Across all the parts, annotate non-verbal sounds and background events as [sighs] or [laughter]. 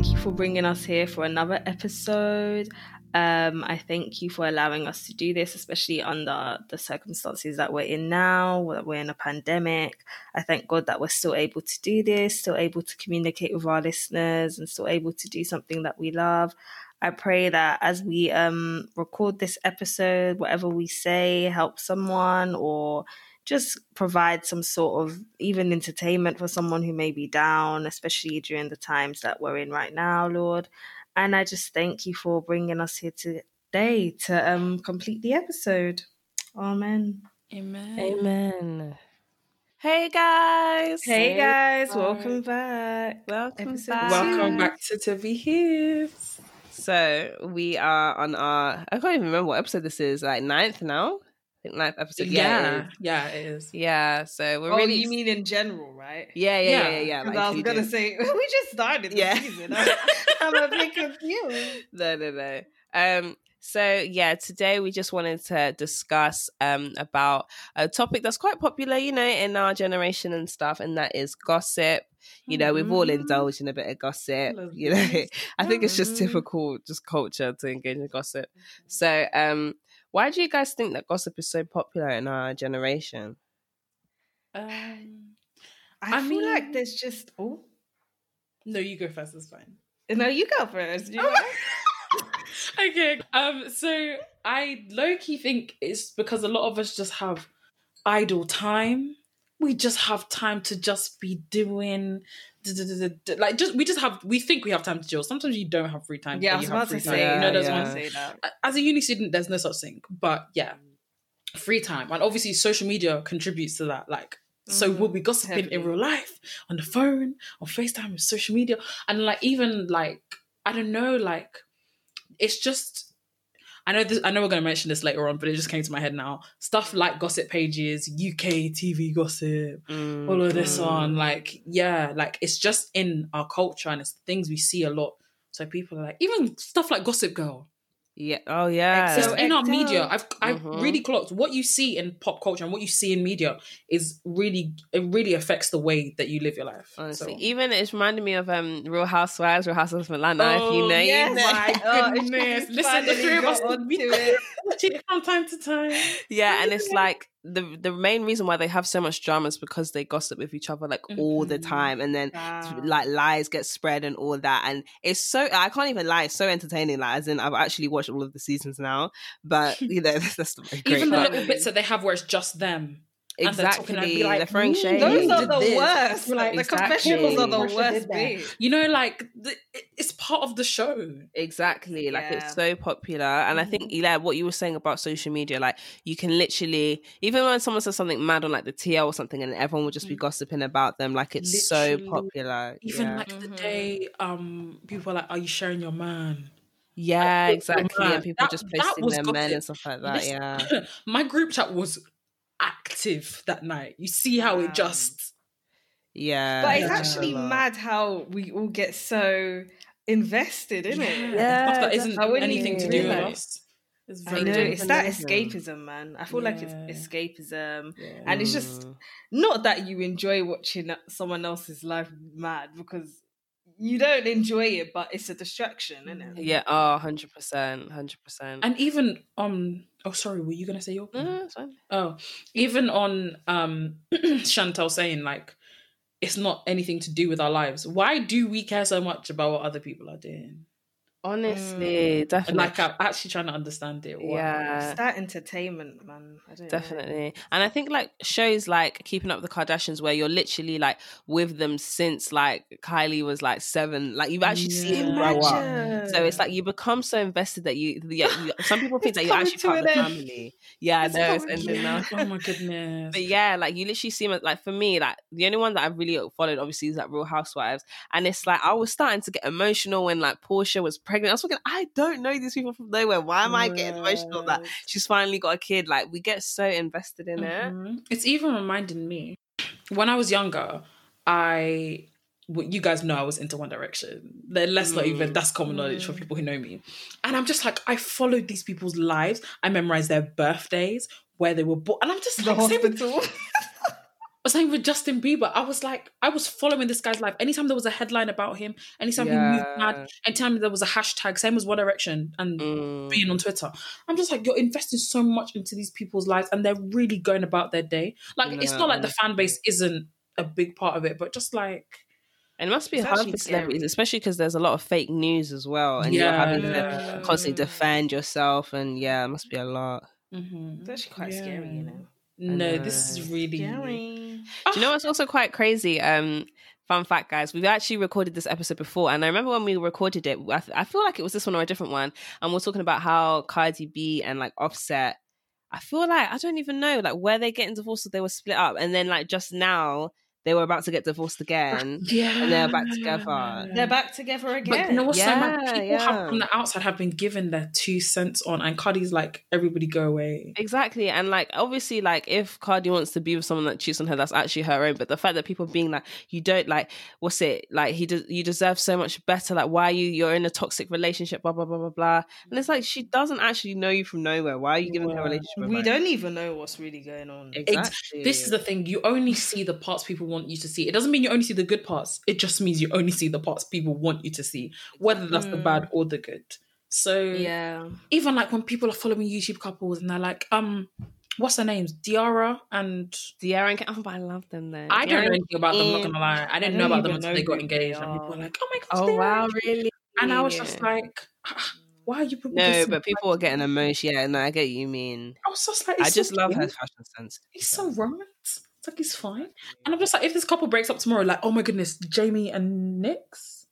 Thank you for bringing us here for another episode. Um, I thank you for allowing us to do this, especially under the circumstances that we're in now, that we're in a pandemic. I thank God that we're still able to do this, still able to communicate with our listeners, and still able to do something that we love. I pray that as we um, record this episode, whatever we say helps someone or just provide some sort of even entertainment for someone who may be down, especially during the times that we're in right now, Lord. And I just thank you for bringing us here today to um, complete the episode. Amen. Amen. Amen. Hey guys. Hey, guys, welcome back. Welcome Episode back. Welcome back to To Be Here. So we are on our I can't even remember what episode this is, like ninth now? I think ninth episode. Yeah. Yeah, it is. yeah, it is. Yeah. So we're Oh, really you mean in general, right? Yeah, yeah, yeah, yeah. yeah, Because like I was gonna do. say [laughs] we just started the Yeah. season. I'm, [laughs] I'm a bit confused. [laughs] no, no, no. Um, so yeah, today we just wanted to discuss um about a topic that's quite popular, you know, in our generation and stuff, and that is gossip. You know, we've all Mhm. indulged in a bit of gossip. [laughs] You know. I think it's just Mhm. typical, just culture to engage in gossip. So, um, why do you guys think that gossip is so popular in our generation? Um, I, I feel like there's just oh no, you go first. It's fine. no, you go first. You [laughs] [laughs] okay. Um. So I low key think it's because a lot of us just have idle time. We just have time to just be doing, like just we just have we think we have time to chill. Sometimes you don't have free time. yeah, I was you have about to say. time. You know, Yeah, ones. say that. as a uni student, there's no such thing. But yeah, free time, and obviously social media contributes to that. Like, so Mhm. we'll be gossiping in real life, on the phone, on Facetime, with social media, and like even like I don't know, like it's just. I know this. I know we're going to mention this later on, but it just came to my head now. Stuff like gossip pages, UK TV gossip, all of this Mm. on, like yeah, like it's just in our culture and it's things we see a lot. So people are like, even stuff like Gossip Girl. Yeah. Oh, yeah. So in our media, I've I've Mhm. really clocked what you see in pop culture and what you see in media is really it really affects the way that you live your life. Honestly, So- even it's reminding me of um Real Housewives, Real Housewives of Atlanta. if you Oh, know, yes. [laughs] my Oh, goodness! Listen, the three of us got we onto [laughs] it from time to time. Yeah, and it's like the the main reason why they have so much drama is because they gossip with each other like all the Mhm. time, and then Wow. like lies get spread and all that, and it's so I can't even lie, it's so entertaining. Like as in, I've actually watched all of the seasons now, but [laughs] you know [laughs] that's, that's the great Even the little bits that they have where it's just them. And they're talking, I'd exactly be like, they're throwing Those are the this. worst. Like the Exactly. confessionals are the Marsha worst bit. You know, like the, it's part of the show. Exactly. Like Yeah. it's so popular. And I think Eli, what you were saying about social media, like you can literally even when someone says something mad on like the TL or something and everyone will just be Mm. gossiping about them, like it's so popular. Even yeah. like the Mhm. day, um, people are like, "Are you sharing your man?" yeah, like, exactly. And people that- just posting was their men and stuff like that. Listen, Yeah. [clears throat] My group chat was active that night. You see how Wow. it just Yeah. But it's actually mad how we all get so invested in it. Yeah, stuff that isn't I wouldn't anything to do with us. It's I know it's that escapism, man. I feel like it's escapism, Yeah. and it's just not that you enjoy watching someone else's life mad because you don't enjoy it, but it's a distraction, isn't it? Yeah, oh, 100%. 100%. and even um oh sorry, were you gonna say your no, no, it's fine. Oh, even on um [clears throat] Chantal saying like it's not anything to do with our lives. Why do we care so much about what other people are doing? Honestly, Mm. definitely. Like I'm actually trying to understand it. Why? Yeah. It's that entertainment, man. I don't know. Definitely. And I think like shows like Keeping Up with the Kardashians where you're literally like with them since like Kylie was like seven. Like you've actually see him grow up. So it's like you become so invested that you yeah, you, some people [laughs] think that you're actually part of the end. family. Yeah, It's I know it's ending now. Oh my [laughs] goodness. But yeah, like you literally see them like for me, like the only one that I've really followed obviously is like Real Housewives. And it's like I was starting to get emotional when like Porsha was pregnant. I was thinking, I don't know these people from nowhere. Why am I getting emotional that she's finally got a kid? Like we get so invested in it. Mhm. It's even reminding me when I was younger, I well, you guys know I was into One Direction. Le- Let's not even Mm. that's common knowledge for Mm. people who know me. And I'm just like, I followed these people's lives. I memorized their birthdays, where they were born, and I'm just the like, same with- hospital. [laughs] Same with Justin Bieber. I was like, I was following this guy's life. Anytime there was a headline about him, anytime he moved mad, anytime there was a hashtag, same as One Direction and Mm. being on Twitter. I'm just like, you're investing so much into these people's lives and they're really going about their day. Like, it's not like the fan base isn't a big part of it, but just like, And it must be hard for celebrities, especially because there's a lot of fake news as well, and you're having to constantly defend yourself, and yeah, it must be a lot. mhm. It's actually quite scary, you know. No, this is really. Scary. Do you know what's also quite crazy? Um, fun fact, guys, we've actually recorded this episode before, and I remember when we recorded it, I, th- I feel like it was this one or a different one, and we're talking about how Cardi B and like Offset. I feel like I don't even know like where they getting divorced or they were split up, and then like just now they were about to get divorced again. [laughs] Yeah, And they're back together. They're back together again. But you know what's so mad? People yeah. have from the outside have been given their two cents on, and Cardi's like, everybody go away. Exactly, and like obviously, like if Cardi wants to be with someone that cheats on her, that's actually her own. But the fact that people being like, you don't like, what's it like? He does, you deserve so much better. Like, why are you? You're in a toxic relationship. Blah blah blah blah blah. And it's like she doesn't actually know you from nowhere. Why are you giving her a Yeah. relationship? we advice? don't even know what's really going on. Exactly. This is the thing. You only see the parts people want you to see. It doesn't mean you only see the good parts. It just means you only see the parts people want you to see, whether that's the Mm. bad or the good. So Yeah. even like when people are following YouTube couples and they're like, um, what's their names? Diara and Diara and oh, but I love them though. I don't know anything about them. Not gonna lie. I didn't I know about them until they got engaged, and people were like, "Oh my god!" Oh wow, engaged." really? And I was just like, "Ah, "Why are you?" No, but people Cardi are getting emotional. Yeah, no, I get you mean. I was just like, I just so love her fashion sense. He's so right. It's like he's fine. And I'm just like, if this couple breaks up tomorrow, like, oh my goodness, Jamie and Nix,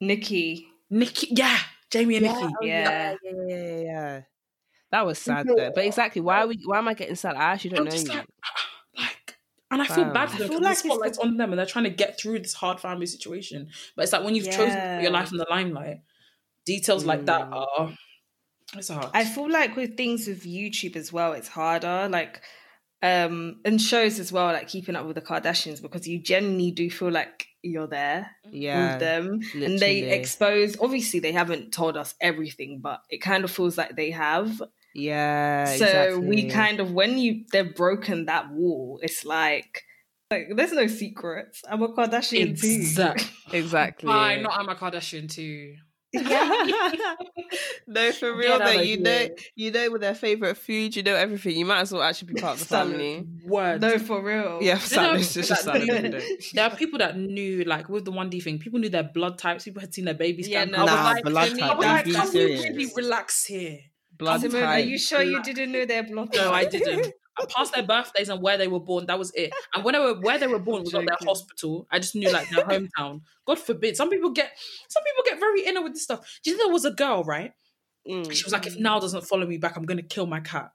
Nikki. Nikki, yeah, Jamie and Nikki. Yeah. yeah, yeah, yeah, yeah. That was sad though. But exactly, why are we? Why am I getting sad? I actually don't I'm know just you. like, [sighs] like, and I feel Fam. bad for I them feel because like the it's spotlight's on them and they're trying to get through this hard family situation. But it's like when you've chosen your life in the limelight, details like that Mm. are it's hard. I feel like with things with YouTube as well, it's harder. Like, um, and shows as well, like keeping up with the Kardashians, because you genuinely do feel like you're there Yeah, with them, and they expose. Obviously, they haven't told us everything, but it kind of feels like they have. yeah. so we kind of when you they've broken that wall, it's like. Like, there's no secrets. I'm a Kardashian Exact- [laughs] exactly. Fine, not I'm a Kardashian too. Too. [laughs] [laughs] no, for real out though. of You know, here. you know, with their favorite food, you know everything. You might as well actually be part of the family. Word. no, for real. Yeah, [laughs] You know, salad. It's just salad. there- every day. There are people that knew, like with the one D thing, people knew their blood types. People had seen their baby Yeah, scan. no, I was Nah, like, blood type. I was like, can we really relax here? Blood Simone, are you sure you didn't know their blood? No, I didn't. I passed their birthdays and where they were born. That was it. And when they were where they were born was not their hospital. I just knew like their hometown. God forbid. Some people get some people get very inner with this stuff. Do you know there was a girl, right? Mm. She was like, if Niall doesn't follow me back, I'm gonna kill my cat.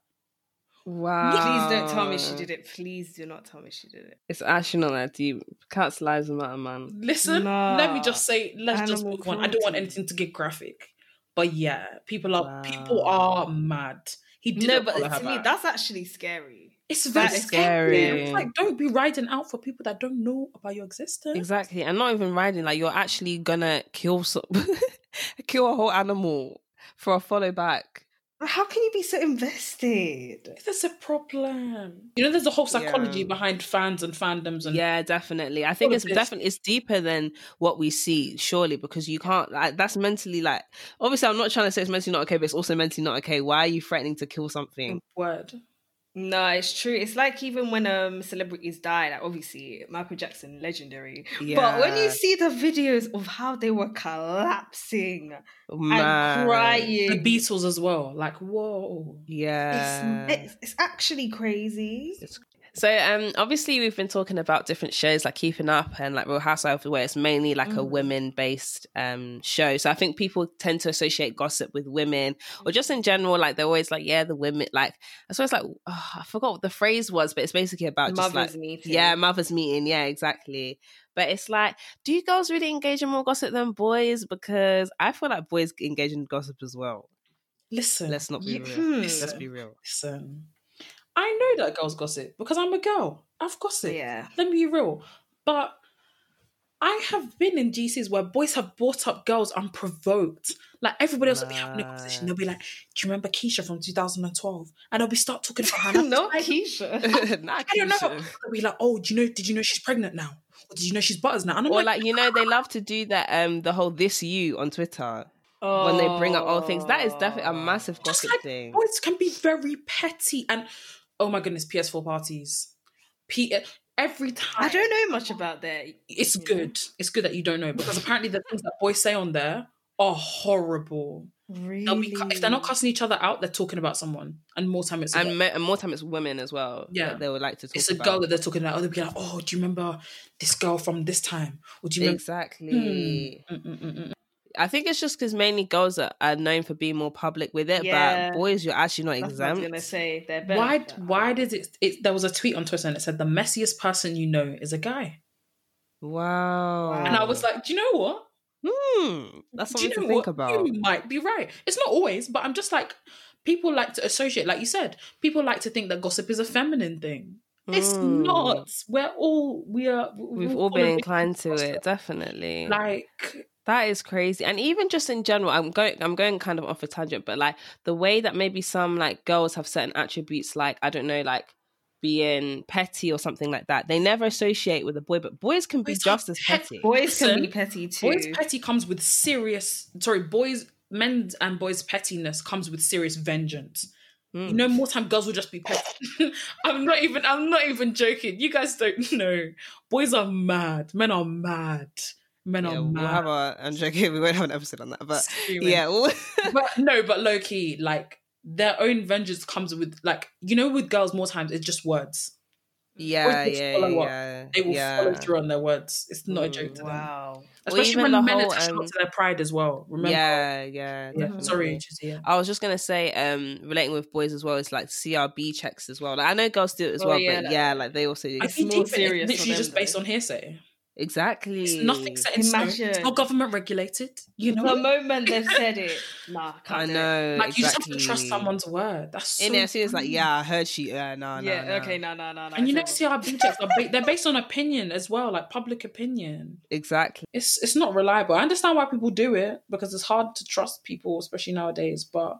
Wow. Please don't tell me she did it. Please do not tell me she did it. It's actually not that deep. Cats' lives matter, man. Listen, let me just say, let's just move on. I don't want anything to get graphic. But yeah, people are people are mad. He didn't No, but to me, back. that's actually scary. it's very that is scary. scary. It's like don't be riding out for people that don't know about your existence. Exactly, and not even riding. Like you're actually gonna kill some, [laughs] kill a whole animal for a follow back. How can you be so invested? That's a problem. You know, there's a whole psychology Yeah. behind fans and fandoms and Yeah, definitely. I think it's definitely it's deeper than what we see, surely, because you can't. Like, that's mentally like. Obviously, I'm not trying to say it's mentally not okay, but it's also mentally not okay. Why are you threatening to kill something? word. No, it's true. It's like even when um celebrities die, like obviously Michael Jackson, legendary. Yeah. But when you see the videos of how they were collapsing Man. and crying, The Beatles as well. Like, whoa. Yeah. it's, it's it's actually crazy. So um obviously we've been talking about different shows like Keeping Up and like Real Housewives where it's mainly like a Mm. women based um show. So I think people tend to associate gossip with women or just in general like they're always like yeah the women like I suppose like oh, I forgot what the phrase was but it's basically about just Mothers like meeting. yeah mothers meeting yeah exactly. But it's like do you girls really engage in more gossip than boys because I feel like boys engage in gossip as well. Listen. Let's not be You- real. hmm. Let's be real. Listen. I know that girls gossip because I'm a girl. I've gossip. yeah. Let me be real. But I have been in GCs where boys have brought up girls unprovoked. Like everybody else will be having a conversation. They'll be like, "Do you remember Keisha from 2012?" And they'll be start talking about her. [laughs] no, like, Keisha. Not [laughs] I don't know. They'll be like, "Oh, do you know? Did you know she's pregnant now? Or did you know she's butters now?" And I'm Or like, like you know, they love to do that. Um, the whole "this you" on Twitter when they bring up old things. That is definitely a massive gossip like thing. boys can be very petty and oh my goodness, PS4 parties. P- every time. I don't know much about that. It's Yeah. good. It's good that you don't know because apparently the things that boys say on there are horrible. Really? They'll be, if they're not cussing each other out, they're talking about someone, and more time it's And, me- and more time it's women as well. Yeah. that they would like to talk it's a about. girl that they're talking about. Oh, they'll be like, "Oh, do you remember this girl from this time? Or do you remember?" Exactly. Mm, mm, mm, mm. I think it's just because mainly girls are, are known for being more public with it, Yeah. but boys, you're actually not That's what I was exempt. gonna say. They're better. Why? at. Why did it, it? There was a tweet on Twitter and it said the messiest person you know is a guy, Wow. and I was like, do you know what? hmm, that's Do something you to know think what? about. You might be right. It's not always, but I'm just like, people like to associate, like you said, people like to think that gossip is a feminine thing. It's Mm. not. We're all we are. We've all been inclined to victims it, definitely. Like, That is crazy. And even just in general, I'm going I'm going kind of off a tangent, but like the way that maybe some like girls have certain attributes like I don't know, like being petty or something like that. They never associate with a boy, but boys can be Boys are just as pet- petty. Boys can be petty too. boys petty comes with serious. Sorry, boys, men and boys pettiness comes with serious vengeance. Mm. You know, more time girls will just be petty. [laughs] I'm not even. I'm not even joking. You guys don't know. Boys are mad. Men are mad. Men Yeah, are we'll mad. have a I'm joking, [laughs] we won't have an episode on that. But Screaming. yeah, we'll- [laughs] but no, but low key, like their own vengeance comes with like you know, with girls more times it's just words. yeah, just yeah, up. yeah. They will yeah. follow through on their words. It's not a Mm, joke to them. Wow. Especially even when the men whole, attach a um, to their pride as well. Remember? Yeah, yeah. Yeah. Sorry, Chizzy, yeah. I was just gonna say, um, relating with boys as well is like CRB checks as well. Like I know girls do it as Oh, well, yeah, but like- yeah, like they also do. I It's think more it's serious for literally them, just based though. on hearsay. Exactly. It's nothing set in stone. It's Imagine. not government regulated. You know, The moment they've [laughs] said it, nah, can't I do it. know. like you just have to trust someone's word. That's so In it, as soon as like, yeah, I heard she. Yeah, no, no. Yeah. no. Okay. No. No. No. no. And you know, so- CRB checks are ba- they're based on opinion as well, like public opinion. Exactly. it's it's not reliable. I understand why people do it because it's hard to trust people, especially nowadays. But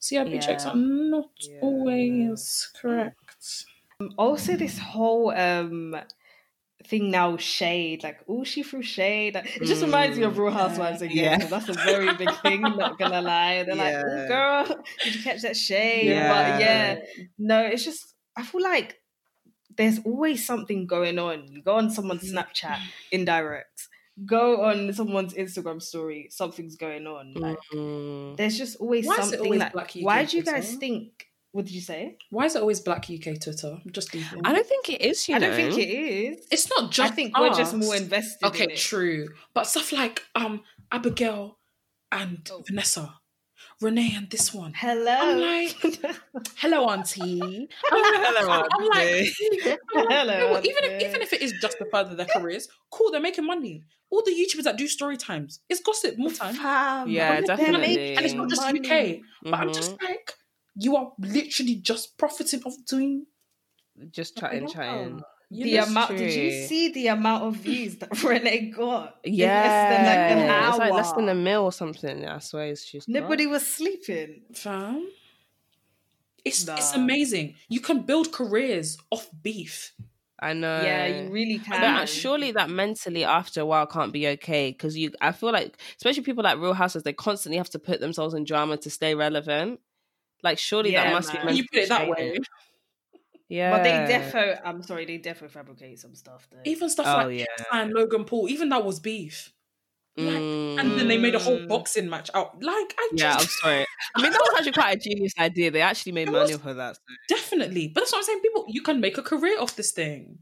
CRB checks are not Yeah. always correct. also this whole um thing now shade like oh she threw shade. Like, it just reminds me of real housewives again Yeah. 'cause that's a very big thing not gonna lie. They're like oh girl did you catch that shade? Yeah. but yeah no it's just i feel like there's always something going on. You go on someone's snapchat indirect go on someone's instagram story something's going on. Like Mm. there's just always Why something always like why do you guys Twitter? think what did you say Why is it always Black UK Twitter? I'm just leaving. I don't think it is. You i know. don't think it is It's not just. I think we're just more invested. Okay, in it. true. But stuff like um Abigail and Oh. Vanessa, Renee and this one. Hello. I'm like, [laughs] hello, auntie. I'm like, [laughs] Hello, I'm like, auntie. [laughs] I'm like, Hello, you know what, even if even if it is just to further their careers, cool, they're making money. All the YouTubers that do story times, it's gossip more time. Fam, Yeah, definitely. making And it's not just money. UK. But I'm Mhm. just like, you are literally just profiting off doing just chatting, chatting. you The know, amount. Did you see the amount of views that [laughs] Renee got? in Yeah, less than like an hour. it's like less than a mil or something. I swear, it's just got. Nobody was sleeping. fam. It's it's amazing. You can build careers off beef. I know. yeah, you really can. But uh, surely that mentally after a while can't be okay because you. I feel like, especially people like Real Houses, they constantly have to put themselves in drama to stay relevant. Like, surely Yeah, that must man. be. When you put it that way. Yeah, But they defo. I'm sorry, they defo fabricate some stuff. Though. even stuff Oh like yeah. and Logan Paul, even that was beef. Like, And then they made a whole Mm. boxing match out. Like I Yeah, I'm sorry. I mean, that was actually quite a genius idea. They actually made It money was- off of that. So. definitely. But that's what I'm saying. People, you can make a career off this thing.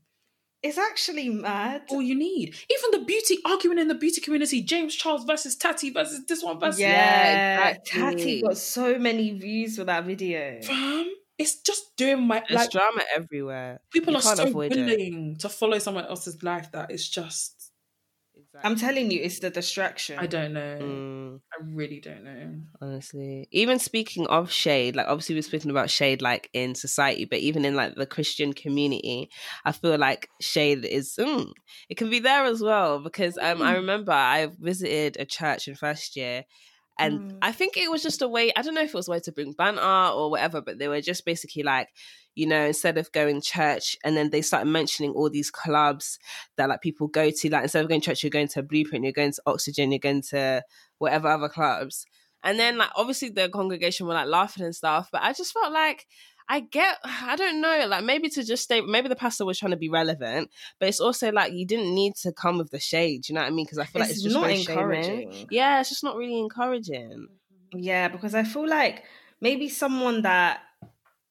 It's actually mad. All you need. Even the beauty arguing in the beauty community, James Charles versus Tati versus this one versus yeah, exactly. Tati got so many views for that video. fam. It's just doing my There's like drama everywhere. people you are can't so avoid it. to follow someone else's life that it's just I'm telling you, it's the distraction. I don't know. Mm, I really don't know. honestly, even speaking of shade, like obviously we're speaking about shade like in society, but even in like the Christian community, I feel like shade is mm, it can be there as well because um I Mm. remember I visited a church in first year. And Mm. I think it was just a way, I don't know if it was a way to bring banter or whatever, but they were just basically like, you know, instead of going church, and then they started mentioning all these clubs that like people go to. Like instead of going to church, you're going to Blueprint, you're going to Oxygen, you're going to whatever other clubs. And then like obviously the congregation were like laughing and stuff, but I just felt like I get I don't know, like maybe to just stay maybe the pastor was trying to be relevant, but it's also like you didn't need to come with the shade, you know what I mean? Because I feel like it's it's just not very shaming. encouraging. Yeah, it's just not really encouraging. Yeah, because I feel like maybe someone that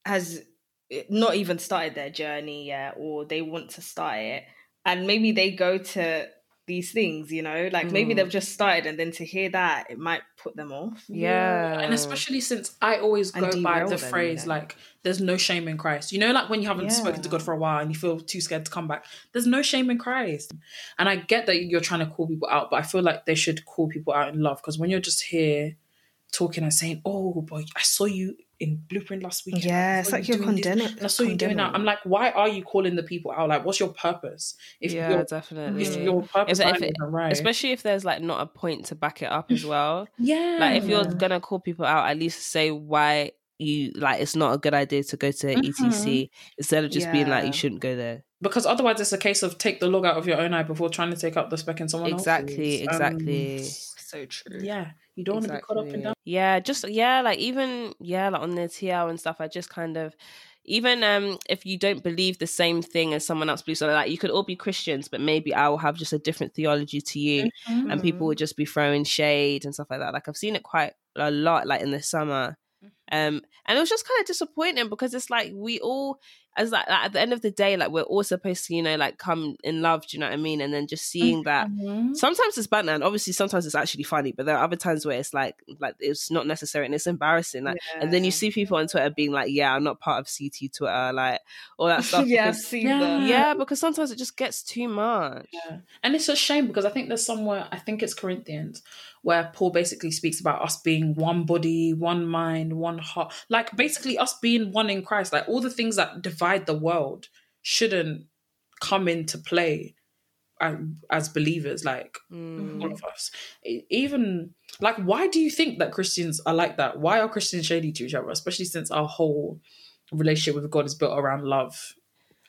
has eh, not even started their journey yet, or they want to start it, and maybe they go to these things, you know, like maybe Mhm. they've just started, and then to hear that, it might put them off. Yeah. And especially since I always go by the them, phrase know? like there's no shame in Christ. You know, like when you haven't spoken to God for a while and you feel too scared to come back. There's no shame in Christ. And I get that you're trying to call people out, but I feel like they should call people out in love because when you're just here talking and saying, Oh boy, I saw you in Blueprint last week. Yeah, it's like you're condemning. And I saw you doing that. I'm like, why are you calling the people out? Like, what's your purpose? If yeah, your definitely. if your purpose If- if it- right. Especially if there's like not a point to back it up as [laughs] well. yeah. Like if you're gonna call people out, at least say why you like it's not a good idea to go to ETC instead of just being like you shouldn't go there. because otherwise it's a case of take the log out of your own eye before trying to take out the speck in someone Exactly, else's. Um, exactly. So true. yeah, you don't want to be caught up in that. Yeah, just yeah, like even yeah, like on the TL and stuff. I just kind of even um if you don't believe the same thing as someone else believes, like you could all be Christians, but maybe I will have just a different theology to you, and people would just be throwing shade and stuff like that. Like I've seen it quite a lot, like in the summer. Um, and it was just kind of disappointing because it's like we all, as like, like, at the end of the day, like we're all supposed to, you know, like come in love. Do you know what I mean? And then just seeing that Mhm. sometimes it's banter and obviously sometimes it's actually funny but there are other times where it's like like it's not necessary and it's embarrassing like and then you see people on twitter being like yeah i'm not part of ct twitter like all that [laughs] stuff yeah, because- seen Yeah. that. yeah because sometimes it just gets too much Yeah. And it's a shame because I think there's somewhere, I think it's Corinthians, where Paul basically speaks about us being one body, one mind, one heart. Like basically us being one in Christ. Like all the things that divide the world shouldn't come into play as, as believers, like Mm. all of us. Even, like, why do you think that Christians are like that? Why are Christians shady to each other? Especially since our whole relationship with God is built around love.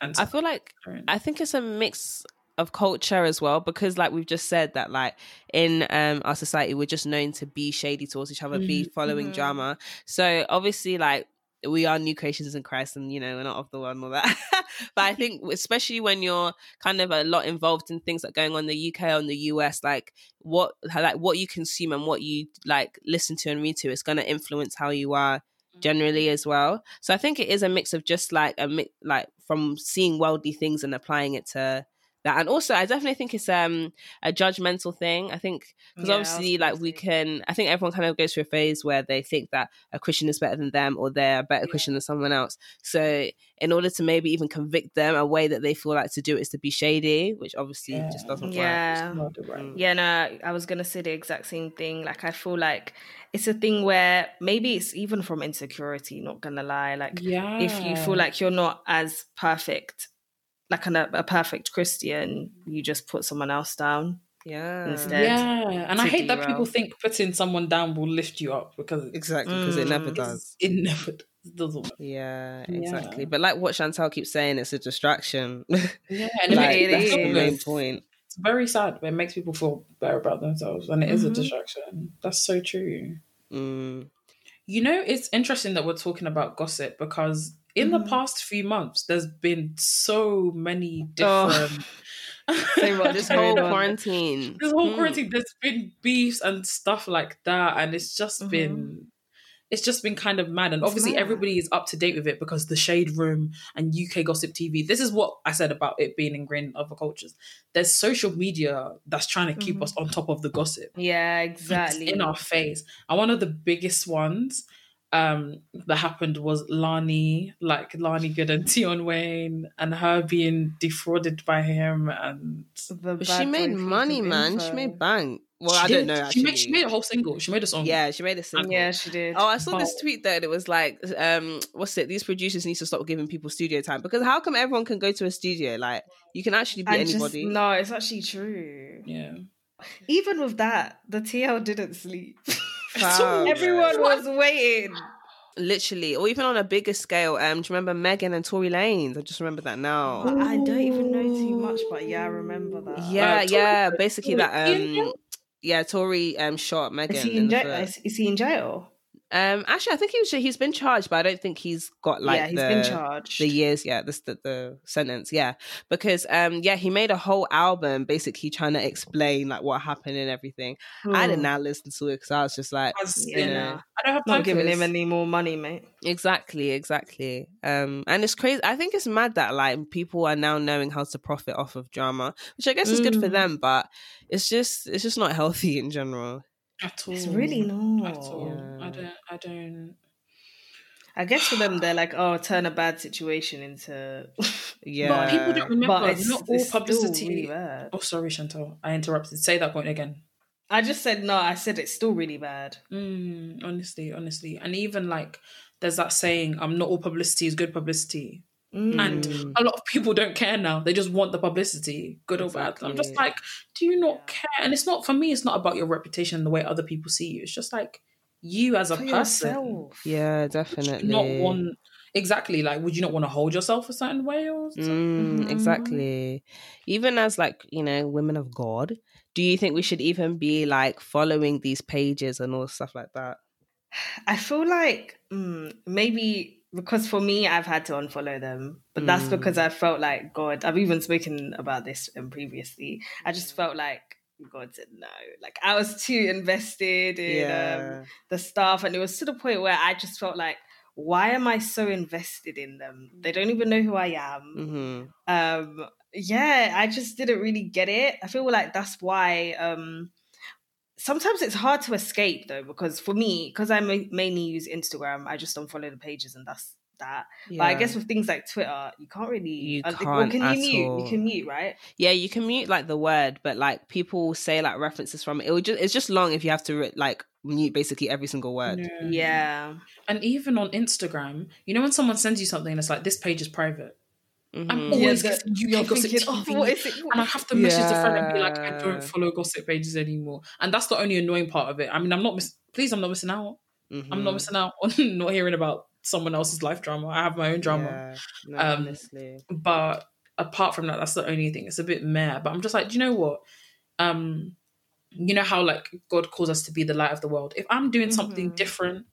And i feel like I think it's a mix of culture as well because like we've just said that like in um our society we're just known to be shady towards each other, be following Mhm. drama. So obviously like we are new creations in Christ and you know we're not of the world and all that. [laughs] but I mm-hmm. think especially when you're kind of a lot involved in things that going on in the UK or in the US, like what like what you consume and what you like listen to and read to is gonna influence how you are generally mm-hmm. as well. So I think it is a mix of just like a mix, like from seeing worldly things and applying it to that. And also, I definitely think it's um a judgmental thing. I think because Yeah, obviously, like we can, I think everyone kind of goes through a phase where they think that a Christian is better than them or they're a better Christian than someone else. So in order to maybe even convict them, a way that they feel like to do it is to be shady, which obviously just Yeah. doesn't work. Yeah. Mm. Yeah, no, I was gonna say the exact same thing. Like, I feel like it's a thing where maybe it's even from insecurity. Not gonna lie, like yeah. if you feel like you're not as perfect, like an, a perfect Christian, you just put someone else down. Yeah. Instead. Yeah, and I to hate that people think putting someone down will lift you up because Exactly, because it never Mm. does. it never doesn't. work. Yeah, Yeah. exactly. But like what Chantal keeps saying, it's a distraction. [laughs] Yeah, and it like, makes it that's people the main point. It's very sad, but it makes people feel better about themselves, and it is a Mhm. distraction. That's so true. Mm. You know, it's interesting that we're talking about gossip because in the Mhm. past few months, there's been so many Oh. different. [laughs] [laughs] What, This whole quarantine. this whole Mm. quarantine, there's been beefs and stuff like that, and it's just Mhm. been. It's just been kind of mad, and It's obviously mad. everybody is up to date with it because the Shade Room and UK Gossip TV. This is what I said about it being ingrained in other cultures. There's social media that's trying to keep Mhm. us on top of the gossip. Yeah, It's exactly. in our face. And one of the biggest ones um that happened was Lani, like Lani Good and [laughs] Tion Wayne, and her being defrauded by him, and The But she made money, of man. She made bank. Well, I She don't know. Actually, She made, she made a whole single. She made a song. yeah, she made a single. Yeah, she did. Oh, I saw this tweet though, and it was like, um, what's it? These producers need to stop giving people studio time because how come everyone can go to a studio? Like, you can actually be And just- anybody. no, it's actually true. Yeah. Even with that, the TL didn't sleep. [laughs] Fam. Everyone was waiting. Literally, or even on a bigger scale. Um, do you remember Megan and Tory Lanez? I just remember that now. But I don't even know too much, but yeah, I remember that. Yeah, Uh, yeah. Basically, that. Um, yeah, Tory um shot Megan. Is he in in the jail? Is, is he in jail? Um, actually, I think he was. He's been charged, but I don't think he's got like yeah, he's the, been charged. the years yeah the, the the sentence yeah because um yeah he made a whole album basically trying to explain like what happened and everything i did Hmm. not listen to it because i was just like As Yeah, know. I don't have time giving him any more money, mate. exactly exactly um and it's crazy i think it's mad that like people are now knowing how to profit off of drama which i guess is good for Mm. them but it's just it's just not healthy [laughs] in general at all. It's really not. At all. Yeah. I don't. I don't. I guess for them, they're like, oh, turn a bad situation into. [laughs] yeah But people don't remember. but it's not all it's still publicity. really bad. Oh, sorry, Chantal. I interrupted. Say that point again. I just said no. I said it's still really bad. Mm, honestly, honestly, and even like there's that saying, "I'm not all publicity is good publicity." And Mm. a lot of people don't care now. They just want the publicity, good or bad. I'm just like, do you not care? And it's not for me. It's not about your reputation and the way other people see you. It's just like you as a For person. yourself. yeah definitely not want exactly like. Would you not want to hold yourself a certain way or? something? Mm, Mhm. exactly. Even as like, you know, women of God, do you think we should even be like following these pages and all stuff like that? I feel like mm, maybe because for me, I've had to unfollow them, but that's Mm. because I felt like God. I've even spoken about this um, previously. I just felt like God said no. Like I was too invested in um, the stuff, and it was to the point where I just felt like, why am I so invested in them? They don't even know who I am. hmm um yeah i just didn't really get it i feel like that's why um sometimes it's hard to escape though because for me because i mainly use instagram i just don't follow the pages and that's that but i guess with things like twitter you can't really You uh, well, can't can at you mute all. you can mute right yeah, you can mute like the word, but like people will say like references from it. It would just it's just long if you have to re- like mute basically every single word. Yeah. yeah And even on Instagram, you know when someone sends you something and it's like this page is private. I'm Mhm. always yeah, getting the- UK gossip thinking, TV. oh, what is it and I have to message a friend and be like, I don't follow gossip pages anymore. And that's the only annoying part of it. I mean, I'm not miss- please, I'm not missing out. I'm Mhm. not missing out on [laughs] not hearing about someone else's life drama. I have my own drama. Yeah. No, Um, honestly. But apart from that, that's the only thing. It's a bit meh. But I'm just like, do you know what? Um, you know how like God calls us to be the light of the world. If I'm doing something Mhm. different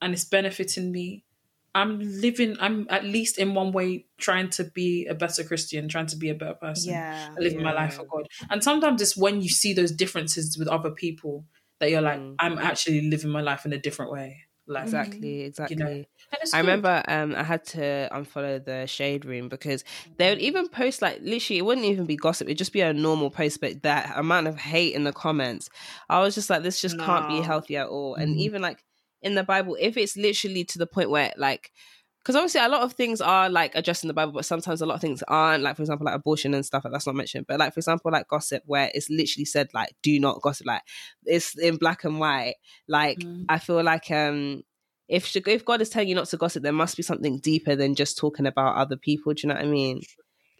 and it's benefiting me, I'm living. I'm at least in one way trying to be a better Christian, trying to be a better person. yeah and living my life for God. And sometimes it's when you see those differences with other people that you're like, Mm. I'm actually living my life in a different way. Like, Exactly, exactly. and it's I good. remember um I had to unfollow the shade room because they would even post like literally it wouldn't even be gossip, it'd just be a normal post, but that amount of hate in the comments, I was just like, this just can't be healthy at all. And Mhm. even like in the Bible, if it's literally to the point where like because obviously a lot of things are like addressed in the Bible, but sometimes a lot of things aren't. Like for example, like abortion and stuff like that's not mentioned. But like for example, like gossip, where it's literally said like do not gossip. Like it's in black and white. Like Mm. I feel like um if if God is telling you not to gossip, there must be something deeper than just talking about other people. Do you know what I mean?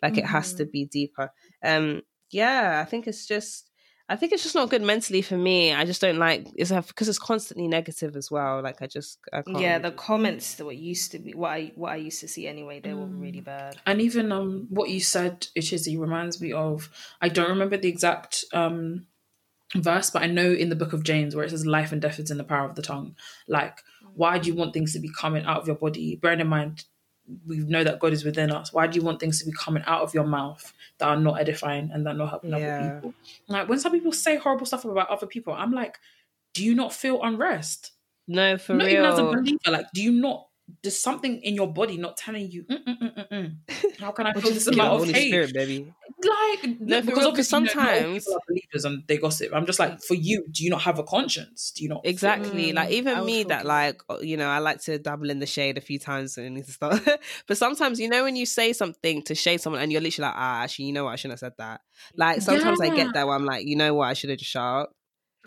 Like it has to be deeper. Um, yeah, I think it's just. I think it's just not good mentally for me. I just don't like it's because it's constantly negative as well. Like I just I can't. yeah the comments that were used to be what i what i used to see anyway they were really bad And even um, what you said, Ichizi, reminds me of. I don't remember the exact um, verse, but I know in the book of James where it says, "Life and death is in the power of the tongue." Like, why do you want things to be coming out of your body? Bearing in mind, we know that God is within us. Why do you want things to be coming out of your mouth that are not edifying and that are not helping Yeah. other people? Like when some people say horrible stuff about other people, I'm like, do you not feel unrest? no for real. not real. even as a believer. Like, do you not there's something in your body not telling you. Mm, mm, mm. How can I Or feel this give amount it of Holy hate? Spirit, baby. Like No, because real, 'cause obviously you know, sometimes- people are believers and they gossip. I'm just like, for you, do you not have a conscience? Do you not? Exactly. like even me that like uh, you know, I like to dabble in the shade a few times and need to stop. but sometimes you know when you say something to shade someone and you're literally like, ah, actually, you know what, I shouldn't have said that. Like sometimes I get that where I'm like, you know what, I should have just shut up.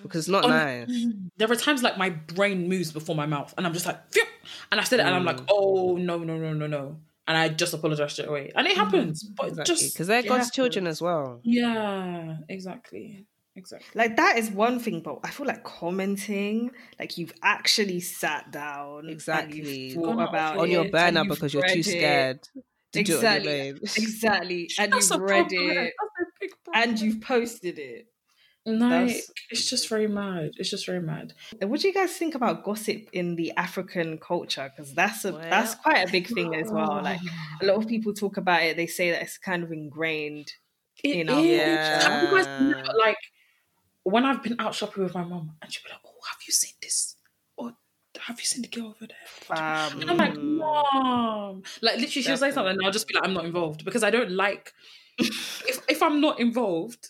Because it's not On- nice. There are times like my brain moves before my mouth, and I'm just like, Phew! and I said it, and I'm like, Mm. oh no, no, no, no, no, and I just apologize straight away, and it happens, but Exactly. just Because they're it God's children as well. yeah, exactly, exactly. Like that is one thing, but I feel like commenting, like you've actually sat down, and Exactly. you've thought about On your and burner because you're too scared to do it on Exactly. your. Exactly, [laughs] and That's you've a read problem. it, That's a big problem. and you've posted it. Like That's- it's just very mad. It's just very mad. What do you guys think about gossip in the African culture? Because that's a that's quite a big thing as well. [sighs] Like a lot of people talk about it. They say that it's kind of ingrained. It you know, is. Yeah. Have guys like when I've been out shopping with my mom and she'll be like, "Oh, have you seen this? Or have you seen the girl over there?" Um, And I'm like, Mm. Mom. Like literally she'll say something and I'll just be like, I'm not involved because I don't like if if I'm not involved,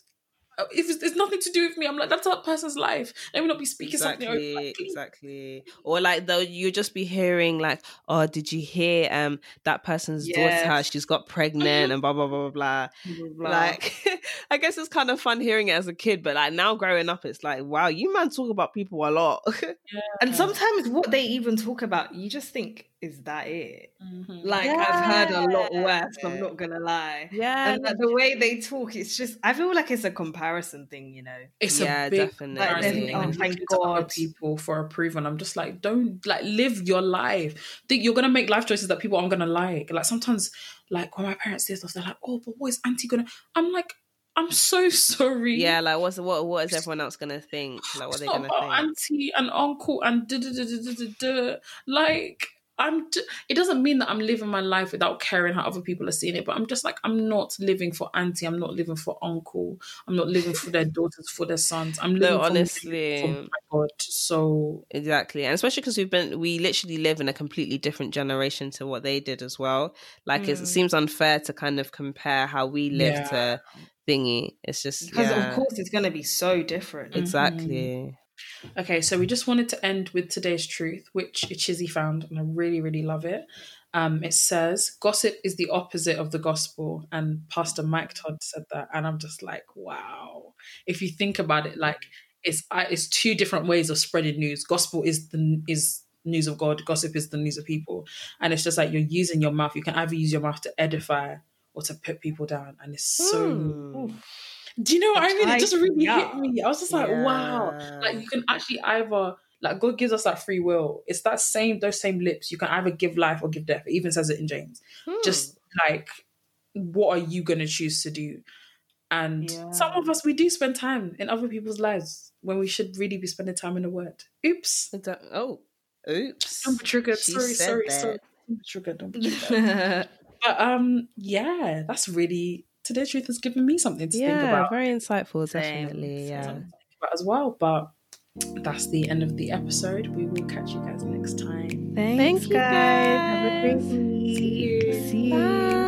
if it's, it's nothing to do with me, I'm like, that's that person's life. Let me not be speaking something Exactly, my feet. exactly. Or like though you just be hearing like, oh, did you hear um that person's Yes. daughter? She's got pregnant and blah blah blah blah. blah, blah. Like, [laughs] I guess it's kind of fun hearing it as a kid, but like now growing up, it's like, wow, you man talk about people a lot. [laughs] and sometimes what they even talk about, you just think, is that it? Mhm. Like I've heard a lot Yeah. worse. I'm not gonna lie. yeah, And like, the way they talk, it's just I feel like it's a comparison thing, you know. it's Yeah, a big definitely. Like, comparison then- oh, And thank looking to other God. people for approval. And I'm just like, don't like live your life. Think you're gonna make life choices that people aren't gonna like. Like sometimes, like when my parents say stuff, they're like, oh, but what is auntie gonna? I'm like, I'm so sorry. yeah. Like, what's what? What is everyone else gonna think? Like, what are they gonna about think? auntie and uncle and da da da da da da. Like I'm. d- It doesn't mean that I'm living my life without caring how other people are seeing it. But I'm just like I'm not living for auntie. I'm not living for uncle. I'm not living for their daughters, for their sons. I'm living No, for me, honestly. for my God. So Exactly, and especially because we've been we literally live in a completely different generation to what they did as well. Like it Mm. seems unfair to kind of compare how we live Yeah. to thingy. It's just Because yeah, of course it's gonna be so different. Exactly. Okay, so we just wanted to end with today's truth, which Ichizi found, and I really, really love it. Um, it says, Gossip is the opposite of the gospel. And Pastor Mike Todd said that. And I'm just like, wow. If you think about it, like, it's it's two different ways of spreading news. Gospel is the is news of God, gossip is the news of people. And it's just like you're using your mouth. You can either use your mouth to edify or to put people down. And it's so. Hmm. Do you know what I mean? It just really Yeah. hit me. I was just like, wow like you can actually either like God gives us that free will. It's that same those same lips. You can either give life or give death. It even says it in James. Hmm. Just like what are you gonna choose to do? And Yeah. some of us we do spend time in other people's lives when we should really be spending time in the word. Oops. Oh, oops. Don't be triggered. She sorry, sorry, that. sorry. Don't be triggered. Don't be triggered. [laughs] but um, yeah, that's really today's truth has given me something to think about. very insightful. Same, Definitely. Yeah. something to think about as well. But that's the end of the episode. We will catch you guys next time. Thanks, Thank you, guys. Have a great week. See you. See you. Bye.